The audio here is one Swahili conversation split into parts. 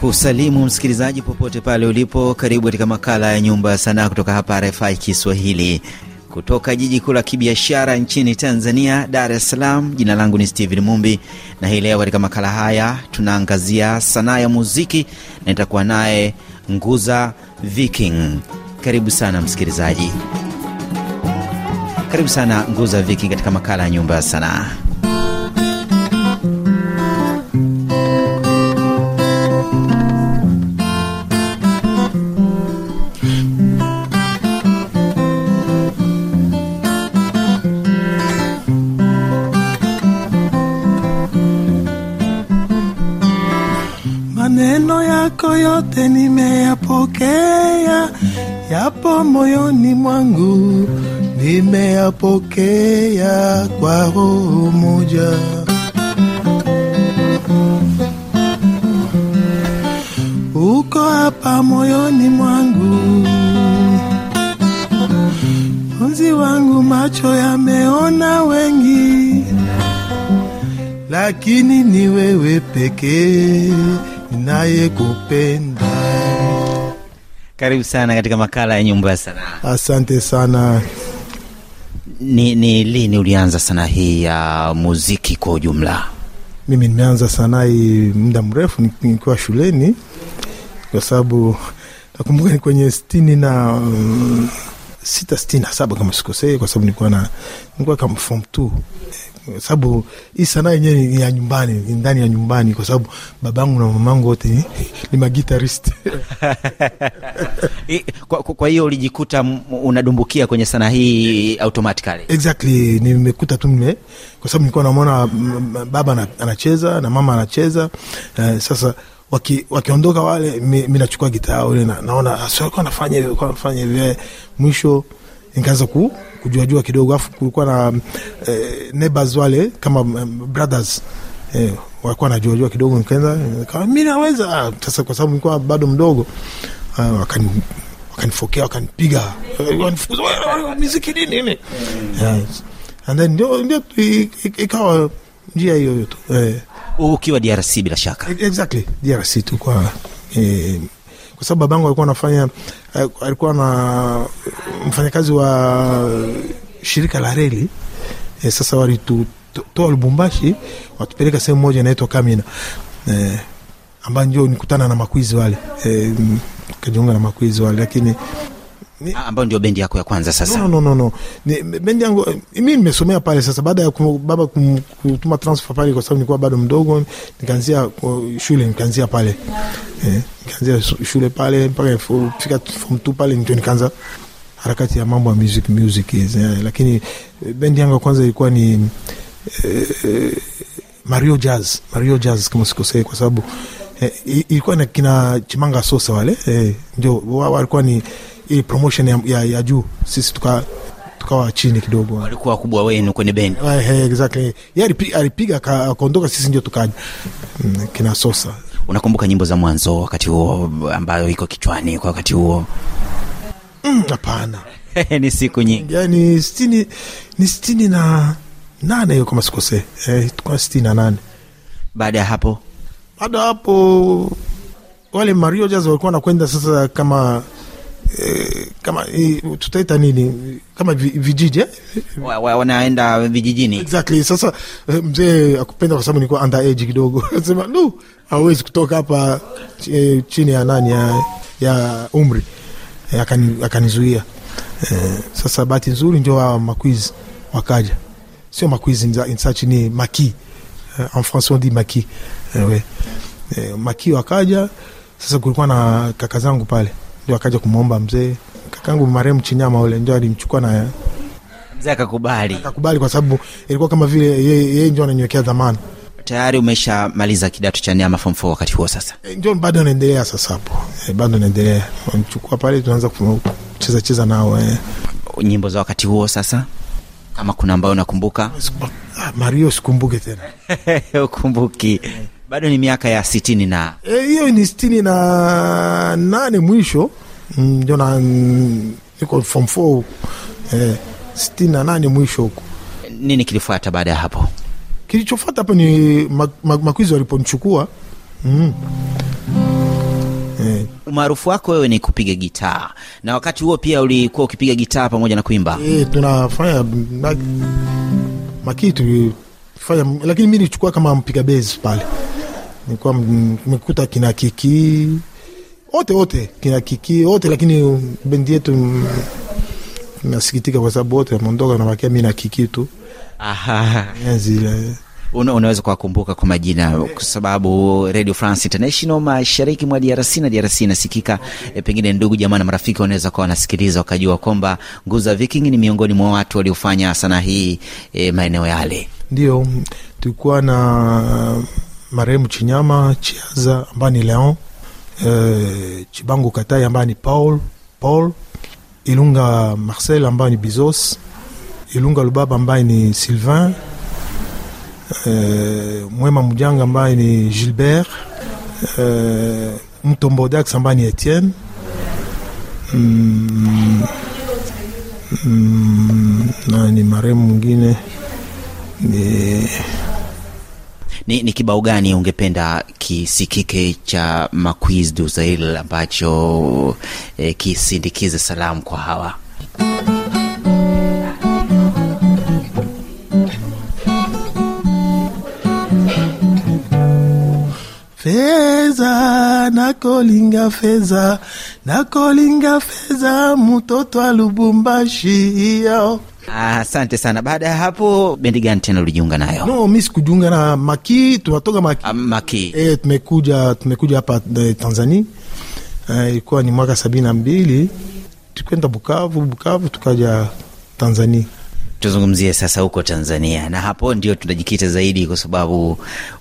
kusalimu msikilizaji popote pale ulipo. Karibu katika makala ya Nyumba ya Sanaa kutoka hapa RFI Kiswahili, kutoka jiji kuu la kibiashara nchini Tanzania, Dar es Salaam. Jina langu ni Steven Mumbi, na hii leo katika makala haya tunaangazia sanaa ya muziki na itakuwa naye Nguza Viking. Karibu sana msikilizaji, karibu sana Nguza Viking katika makala ya Nyumba ya Sanaa. Moyoni mwangu, nimeyapokea kwa moja. Uko hapa moyoni mwangu, mzi wangu, macho yameona wengi, lakini ni wewe pekee ninayekupenda. Karibu sana katika makala ya Nyumba ya Sanaa. Asante sana. Ni, ni lini ulianza sanaa hii ya muziki kwa ujumla? Mimi nimeanza sanaa hii muda mrefu nikiwa shuleni, kwa sababu nakumbuka ni kwenye sitini na um, sita sitini na saba kama sikosei, kwa sababu nilikuwa na nilikuwa kama form two kwa sababu hii sanaa yenyewe ni ya nyumbani, ni ndani ya nyumbani, kwa sababu babangu na mamangu wote ni, ni magitarist. Kwa, kwa hiyo ulijikuta unadumbukia kwenye sanaa hii automatically? exactly nimekuta tu nime kwa sababu nilikuwa namwona baba ana- anacheza na mama anacheza. Uh, sasa waki, wakiondoka wale mi, nachukua gitaa ule na, naona "Ah, si nafanya hivyo nafanya hivyo. Eh, mwisho nikaanza ku, kujuajua kidogo. Afu kulikuwa na eh, neighbors wale kama um, brothers eh, walikuwa najuajua kidogo. Nikaanza nikawa mi naweza. Ah, sasa kwa sababu nilikuwa bado mdogo uh, wakani wakanifokea wakanipiga. Eh, wanifukuza "Wewe, wewe, miziki nini nini? Yes. and then ndio ndio ikawa njia hiyo hiyo tu. Eh, Ukiwa DRC bila shaka. exactly. DRC tu kwa eh, kwa sababu babangu alikuwa anafanya eh, alikuwa na mfanyakazi wa shirika la reli. E, sasa walitutoa Lubumbashi watupeleka sehemu moja inaitwa Kamina. E, ambayo ndio nikutana na makwizi wale. E, kajiunga na makwizi wale lakini Ah, ambayo ndio bendi yako ya kwanza sasa? No, no, no, no. Ni, bendi yangu mi nimesomea pale sasa, baada ya kum, baba kum, kutuma transfer pale, kwa sababu nilikuwa bado mdogo, nikaanzia shule, nikaanzia pale eh, shule pale mpaka fika form two pale, ndio nikaanza harakati ya mambo ya music music is, eh, lakini eh, bendi yangu ya kwanza ilikuwa ni eh, Mario Jazz, Mario Jazz kama sikosei, kwa sababu eh, ilikuwa na kina Chimanga Sosa wale eh, ndio wa- walikuwa ni ile promotion ya, ya, ya juu, sisi tuka tukawa chini kidogo. Walikuwa wakubwa wenu kwenye bendi? Eh, eh, exactly. Yeye alipiga aka- akaondoka, sisi ndio tukaja mm, kina Sosa. Unakumbuka nyimbo za mwanzo wakati huo ambayo iko kichwani kwa wakati huo? Mm, ni siku nyingi. yani sitini ni sitini na nane hiyo kama sikosei, eh, kwa sitini na nane Baada ya hapo baada ya hapo wale Mario Jazz walikuwa wanakwenda sasa kama eh, kama eh, tutaita nini? Kama vi- vijiji eh? wa, wa, wanaenda vijijini. exactly. Sasa eh, mzee akupenda kwa sababu nilikuwa under age kidogo. Sema no hawezi kutoka hapa eh, chini ya nani ya, ya umri. Eh, akani- akanizuia. Eh, sasa bahati nzuri ndio wa makwizi wakaja. Sio makwizi in ni maki. Eh, en français on dit maki. Eh, we. eh, maki wakaja. Sasa kulikuwa na kaka zangu pale akaja kumwomba mzee kakangu marehemu chinyama ule ndio alimchukua na Mzee akakubali. akakubali kwa sababu ilikuwa kama vile yeye yeye ndio ananiwekea dhamana Tayari umeshamaliza kidato cha nne ama form 4 wakati huo sasa? E, ndio bado anaendelea sasa hapo e, bado naendelea. wanachukua pale tunaanza kucheza cheza nao e. Nyimbo za wakati huo sasa, kama kuna ambayo unakumbuka? ah, Mario sikumbuke tena Ukumbuki? Bado ni miaka ya sitini na hiyo e, ni sitini na nane mwisho. Mm, ndio na niko form 4 eh, sitini na nane mwisho huko. Nini kilifuata baada ya hapo? kilichofuata hapo ni ma- ma- makwizi waliponichukua mm. umaarufu wako wewe ni kupiga gitaa, na wakati huo pia ulikuwa ukipiga gitaa pamoja na kuimba. e, tunafanya makii tulifanya, lakini mi nilichukua kama mpiga bezi pale, nilikuwa nimekuta kina kiki wote wote kina kiki wote, lakini bendi yetu nasikitika kwa sababu wote wameondoka, nabakia mi na kiki tu Aha. enzi Una, unaweza kuwakumbuka kwa majina kwa sababu Radio France International mashariki mwa DRC na DRC inasikika e, pengine ndugu jamaa na marafiki wanaweza kuwa wanasikiliza wakajua kwamba Nguza Viking ni miongoni mwa watu waliofanya sanaa hii e, maeneo yale. Ndio, tulikuwa na marehemu Chinyama Chiaza ambaye ni Leon, eh, Chibangu Katai ambaye ni Paul Paul, Ilunga Marcel ambaye ni Bizos, Ilunga Lubaba ambaye ni Sylvain, eh, Mwema Mujanga ambaye ni Gilbert, eh, Mtombo ambaye ni Etienne mm, mm, nani marehemu mwingine ni Ni, ni kibao gani ungependa kisikike cha Maquis du Zaire ambacho e, kisindikize salamu kwa hawa? feza nakolinga feza nakolinga feza mutoto wa Lubumbashi yo. Ah, Asante sana. Baada ya hapo, bendi gani tena ulijiunga nayo? No, mi sikujiunga na Maki, tunatoka Maki Ah, Maki. e, tumekuja tumekuja hapa eh, Tanzania ilikuwa e, ni mwaka sabini na mbili tukwenda Bukavu, Bukavu tukaja Tanzania. Tuzungumzie sasa huko Tanzania, na hapo ndio tunajikita zaidi, kwa sababu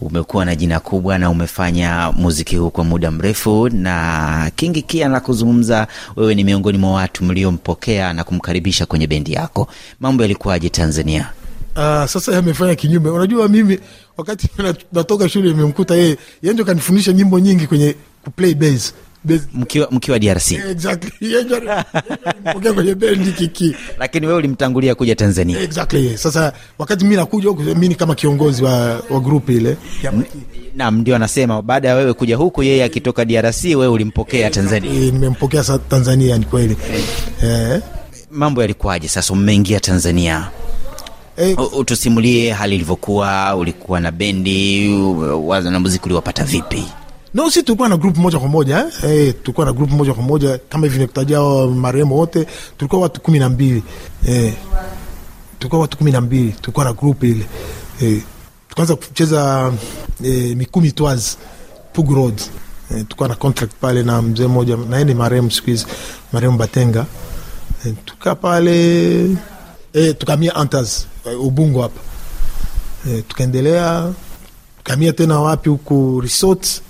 umekuwa na jina kubwa na umefanya muziki huu kwa muda mrefu, na Kingi Kia na kuzungumza, wewe ni miongoni mwa watu mliompokea na kumkaribisha kwenye bendi yako. Mambo yalikuwaje Tanzania? Uh, sasa amefanya kinyume. Unajua, mimi wakati natoka shule imemkuta yeye, yeye ndio kanifundisha nyimbo nyingi kwenye kuplay bass. Mkiwa, mkiwa DRC, Exactly, yeye kwenye bendi kiki lakini wewe ulimtangulia kuja Tanzania. Exactly. Sasa wakati mimi nakuja huku, mimi ni kama kiongozi wa, wa grupu ile. Naam, ndio anasema baada ya wewe kuja huku, yeye akitoka DRC, wewe ulimpokea Tanzania. Eh, nimempokea sasa Tanzania, ni kweli eh. Mambo yalikuwaje sasa, mmeingia Tanzania? Eh, Utusimulie hali ilivyokuwa. Ulikuwa na bendi, u- na muziki uliwapata vipi? No, si tulikuwa na group moja kwa moja eh. Hey, tulikuwa na group moja kwa moja kama hivi nikutajia marehemu wote, tulikuwa watu kumi na mbili eh. tulikuwa watu kumi na mbili tulikuwa na group ile eh. tukaanza kucheza eh, mikumi twas Pug Road eh, tulikuwa na contract pale na mzee mmoja naye ni marehemu siku hizi marehemu Batenga eh, tukaa pale eh, tukamia Antas eh, Ubungo hapa eh, tukaendelea tukamia tena wapi huku resort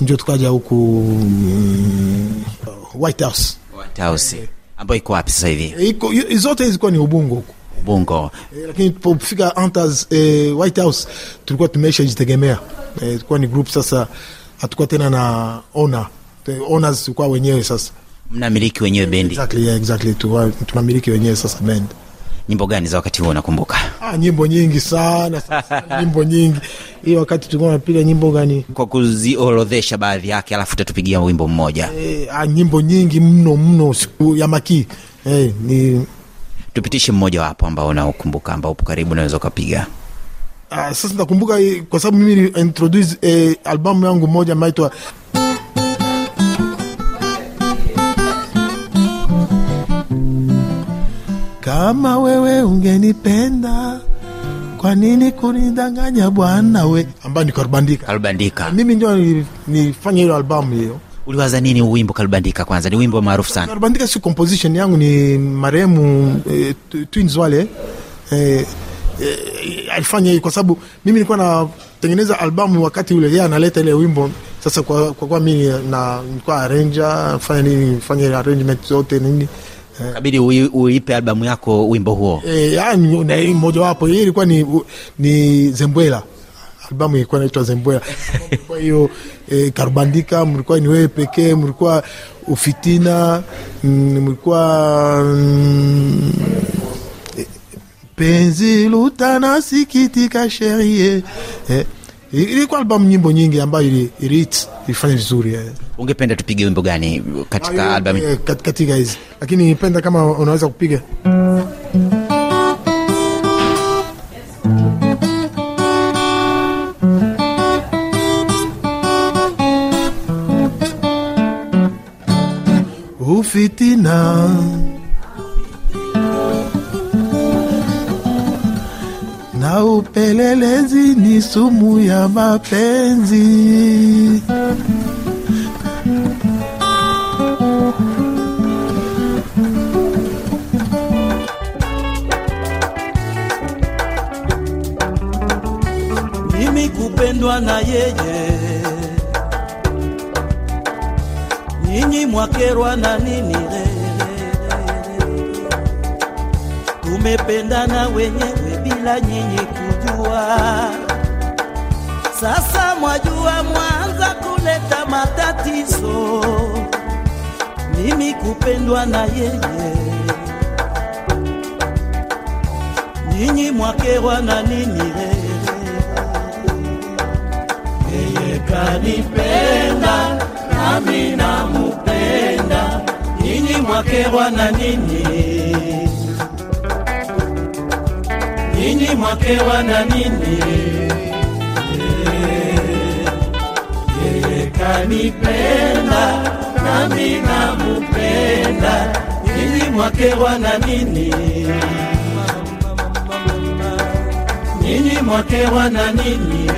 ndio tukaja huku mm, White House White House ambayo iko wapi sasa hivi? Eh, iko zote zilikuwa ni Ubungo huko Ubungo. Eh, lakini tulipofika Antas eh, White House tulikuwa tumeisha jitegemea eh, tulikuwa ni group sasa, hatukuwa tena na owner owners tulikuwa wenyewe sasa. Mnamiliki wenyewe bendi. Exactly, yeah, exactly. Tunamiliki wenyewe sasa bendi. Nyimbo gani za wakati huo unakumbuka? Ah, nyimbo nyingi sana, sana nyimbo nyingi. Hiyo wakati tulikuwa napiga nyimbo gani? Kwa kuziorodhesha baadhi yake, alafu tatupigia wimbo mmoja. e, a, nyimbo nyingi mno mno ya makii e, ni Tupitishe mmoja wapo ambao unaokumbuka, ambao upo karibu, unaweza ukapiga. ah, sasa nakumbuka eh, kwa sababu mimi ni introduce eh, albamu yangu moja inaitwa Kama wewe ungenipenda kwa nini kunidanganya bwana we, ambayo ni Kalubandika. Kalubandika, Mimi ndio ni- nifanya hilo albamu hiyo. uliwaza nini wimbo Kalbandika? Kwanza ni wimbo maarufu sana. Kalubandika si composition yangu, ni marehemu eh, twins wale eh, eh, alifanya hii kwa sababu mimi nilikuwa natengeneza albamu wakati ule, yeye analeta ile wimbo sasa. Kwa kwa kuwa mimi na nilikuwa arranger fanya nini, fanya arrangement zote nini Kabidi uipe albamu yako wimbo huo. e, yani mmoja wapo hii ilikuwa ni, ni Zembwela, albamu ilikuwa inaitwa Zembwela. Kwa hiyo e, Karubandika mlikuwa ni wewe pekee, mlikuwa ufitina, mm, mlikuwa mm, eh, penzi lutana sikitika sherie eh, ilikuwa albamu nyimbo nyingi ambayo ili, ili ilifanya vizuri eh. Ungependa tupige wimbo gani katika Ah, albamu? eh, kat- katika hizi lakini nipenda kama unaweza kupiga ufitina na ni sumu ya mapenzi mimi kupendwa na yeye, nyinyi mwakerwa na nini? Tumependana wenyewe bila nyinyi kujua, sasa mwajua, mwanza kuleta matatizo. Mimi kupendwa na yeye, nyinyi mwakerwa na nini? yeye kanipenda nami namupenda, nyinyi mwakewa na nini? Nyinyi mwakerwa na nini? Yeye kanipenda nami namupenda, nyinyi mwakerwa na nini? Nyinyi mwakerwa na nini?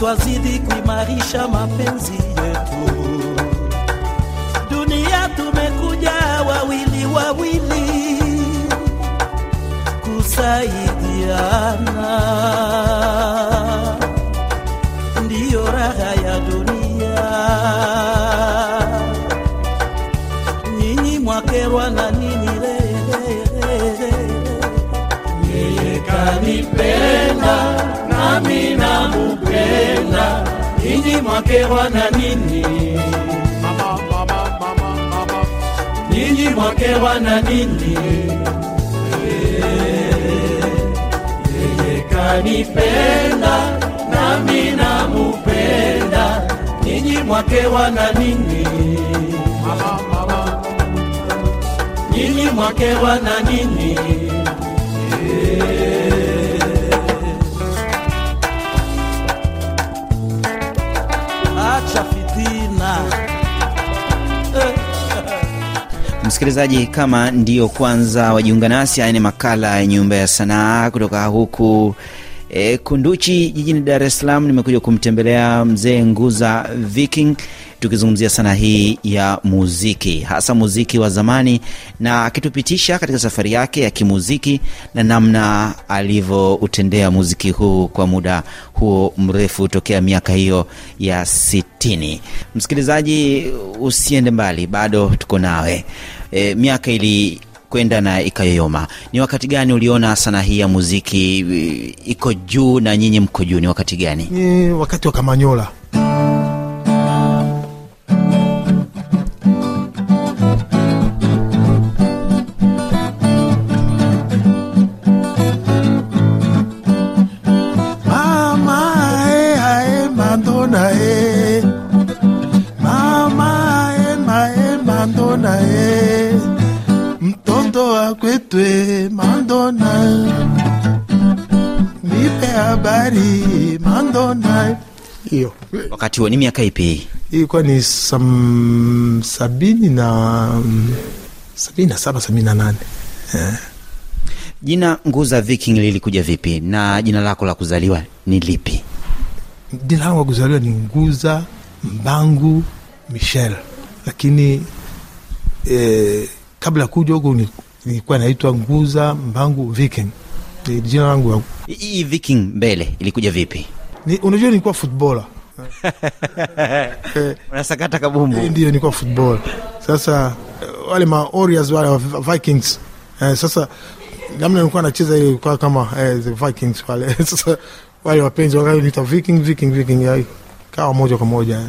Twazidi kuimarisha mapenzi yetu. Dunia tumekuja wawili wawili kusaidiana, ndiyo raha ya dunia. Nyinyi mwakerwa na nini? Yeye kanipenda mwakerwa na nini? ninyi mwakerwa na nini? Yeye kanipenda nami namupenda, ninyi mwakerwa na nini? ninyi mwakerwa na nini? Msikilizaji, kama ndio kwanza wajiunga nasi, haya ni makala ya Nyumba ya Sanaa kutoka huku e, Kunduchi jijini Dar es Salaam. Nimekuja kumtembelea mzee Nguza Viking, tukizungumzia sanaa hii ya muziki, hasa muziki wa zamani, na akitupitisha katika safari yake ya kimuziki na namna alivyoutendea muziki huu kwa muda huo mrefu tokea miaka hiyo ya sitini. Msikilizaji, usiende mbali, bado tuko nawe. E, miaka ili kwenda na ikayoyoma. Ni wakati gani uliona sanaa hii ya muziki e, iko juu na nyinyi mko juu? Ni wakati gani? ni wakati wa Kamanyola. Huo ni miaka ipi? ilikuwa ni sam, sabini na sabini na saba sabini na nane yeah. Jina Nguza Viking lilikuja vipi na jina lako la kuzaliwa ni lipi? Jina langu la kuzaliwa ni Nguza Mbangu Michel, lakini eh, kabla ya kuja huku ni- nilikuwa naitwa Nguza Mbangu Viking. Jina langu Hii- Viking mbele ilikuja vipi? ni, unajua nilikuwa footballer Unasakata kabumbu. Eh, ndio nilikuwa football. Sasa eh, wale ma Warriors wale wa Vikings eh, sasa namna nilikuwa nacheza ile ilikuwa kama eh, the Vikings wale sasa wale wapenzi wakaita viking viking viking ya, kawa moja kwa moja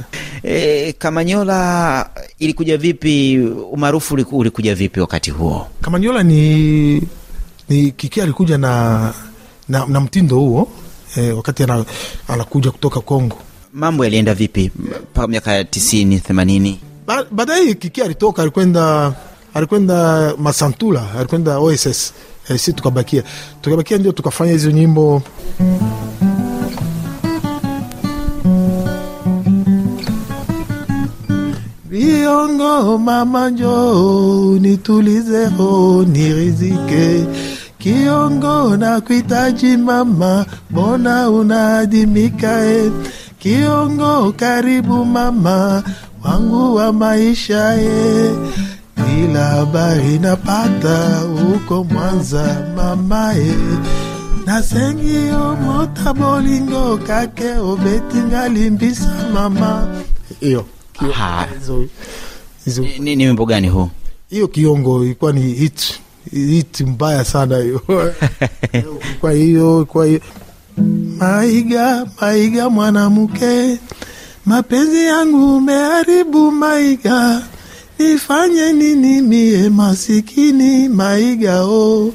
E, Kamanyola ilikuja vipi? Umaarufu ulikuja vipi wakati huo? Kamanyola ni, ni Kiki alikuja na, na, na mtindo huo eh, wakati anakuja kutoka Kongo. Mambo yalienda vipi mpaka miaka ya tisini themanini? Ba- Baadaye Kiki alitoka alikwenda alikwenda Masantula alikwenda OSS eh, si tukabakia. Tukabakia, ndio tukafanya hizo nyimbo. Viongo mama njo nitulize nirizike Kiongo na kuitaji mama mbona unaadimika e Kiongo karibu mama wangu wa maisha e kila habari napata huko Mwanza mama e nasengio mota bolingo kake obetingalimbisa mama. Iyo. Hizo hizo Ni, ni wimbo gani huu? hiyo kiongo ilikuwa ni hit. Hit mbaya sana hiyo. Kwa hiyo kwa hiyo maiga maiga mwanamke. Mapenzi yangu umeharibu maiga. Nifanye nini mie masikini maiga o?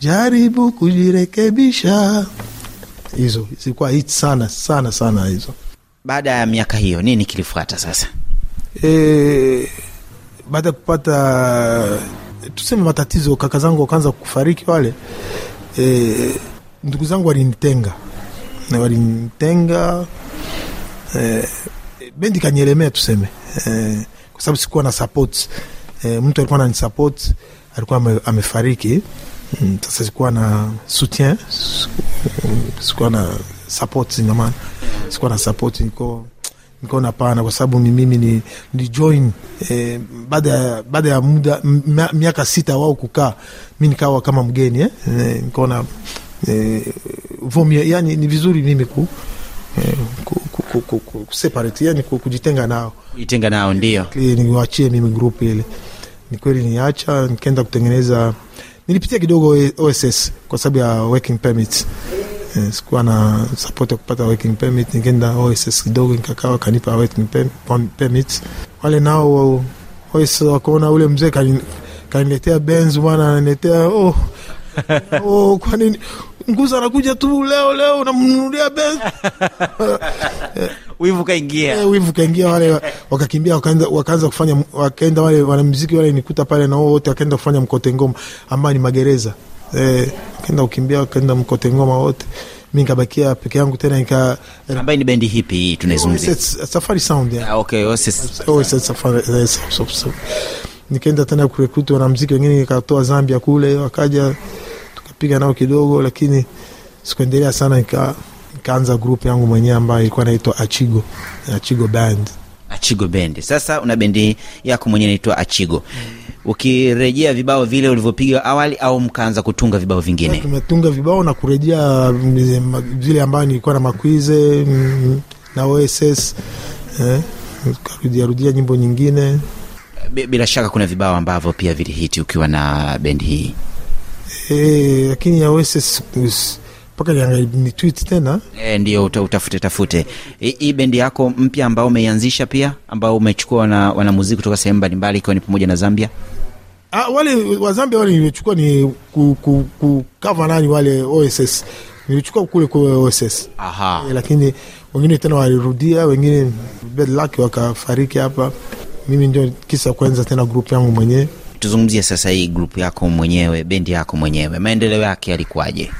Jaribu kujirekebisha. Hizo zilikuwa hit sana sana sana hizo. Baada ya miaka hiyo nini kilifuata sasa? e, baada ya kupata tuseme matatizo, kaka zangu wakaanza kufariki wale, e, ndugu zangu walinitenga. Walinitenga e, bendi kanielemea tuseme e, kwa sababu sikuwa na support. E, mtu alikuwa ananisupport alikuwa amefariki. Mm, sasa sikuwa na soutien sikuwa na support ina sikuwa na support. Niko nikaona pana kwa sababu ni mimi ni, ni join eh, baada baada ya muda miaka sita wao kukaa mi nikawa kama mgeni eh, eh, nikaona eh, vomie yani ni vizuri mimi ku eh, ku, ku, ku, ku, ku, kuseparate yani ku, kujitenga nao. Kujitenga nao ndio. Niwachie mimi group ile. Ni kweli niacha nikaenda kutengeneza nilipitia kidogo OSS kwa sababu ya working permit. Eh, sikuwa na support ya kupata working permit nikaenda OSS kidogo nikakaa wakanipa working permit. Wale nao OSS wakaona ule mzee kani- kaniletea Benz bwana ananiletea oh, oh, kwa nini nguza anakuja tu leo leo unamnunulia benzi? Wivu kaingia. Eh, wivu kaingia wale wakakimbia wakaanza wakaanza kufanya wakaenda wale wanamuziki wale nikuta pale na wote wakaenda kufanya mkote ngoma ambayo ni magereza eh, wakaenda kukimbia wakaenda mkote ngoma wote mi nikabakia peke yangu tena nika Ambaye ni bendi hipi hii tunaizungumzia? Safari- Safari Sound ya Ah, okay, Oasis. Oasis Safari so. nikaenda tena kurekuti wanamuziki wengine nikatoa Zambia kule wakaja tukapiga nao kidogo lakini sikuendelea sana nika nikaanza grupu yangu mwenyewe ambayo ilikuwa naitwa Achigo Achigo Band Achigo Band. Sasa una bendi yako mwenyewe inaitwa Achigo. Ukirejea vibao vile ulivyopiga awali au mkaanza kutunga vibao vingine? tumetunga vibao na kurejea mm, vile ambayo nilikuwa na makwize mm, na OSS eh, karudiarudia nyimbo nyingine Bi- Bila shaka kuna vibao ambavyo pia vilihiti ukiwa na bendi hii. Eh, lakini ya mpaka niangalie tweet tena. E, ndio uta, utafute tafute. Hii- bendi yako mpya ambao umeianzisha pia ambao umechukua na wanamuziki kutoka sehemu mbalimbali ikiwa ni pamoja na Zambia. ah, wale wa Zambia wale nilichukua ni ku, ku, ku cover nani wale OSS nilichukua kule kwa OSS Aha. E, lakini wengine tena walirudia wengine bad luck wakafariki hapa. Mimi ndio kisa kwanza tena group yangu mwenyewe Tuzungumzie sasa hii grupu yako mwenyewe, bendi yako mwenyewe, maendeleo yake yalikuwaje?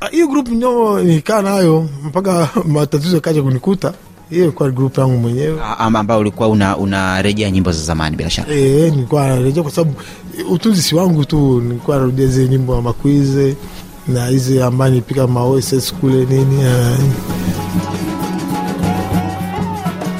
Ah, hiyo group ndio nikaa nayo mpaka matatizo yakaja kunikuta. Hiyo ilikuwa group yangu mwenyewe A- ambao ulikuwa una unarejea nyimbo za zamani bila shaka. E, nilikuwa narejea kwa sababu utunzi si wangu tu, nilikuwa narudia zile nyimbo ya makwize na hizi ambayo nilipika maoss kule nini eh.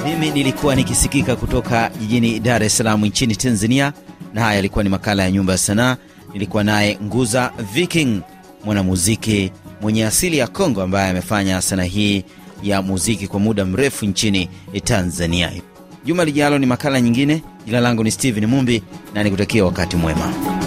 Mimi nilikuwa nikisikika kutoka jijini Dar es Salaam nchini Tanzania, na haya yalikuwa ni makala ya Nyumba ya Sanaa. Nilikuwa naye Nguza Viking, mwanamuziki mwenye asili ya Kongo ambaye amefanya sanaa hii ya muziki kwa muda mrefu nchini Tanzania. Juma lijalo ni makala nyingine. Jina langu ni Steven Mumbi na nikutakia wakati mwema.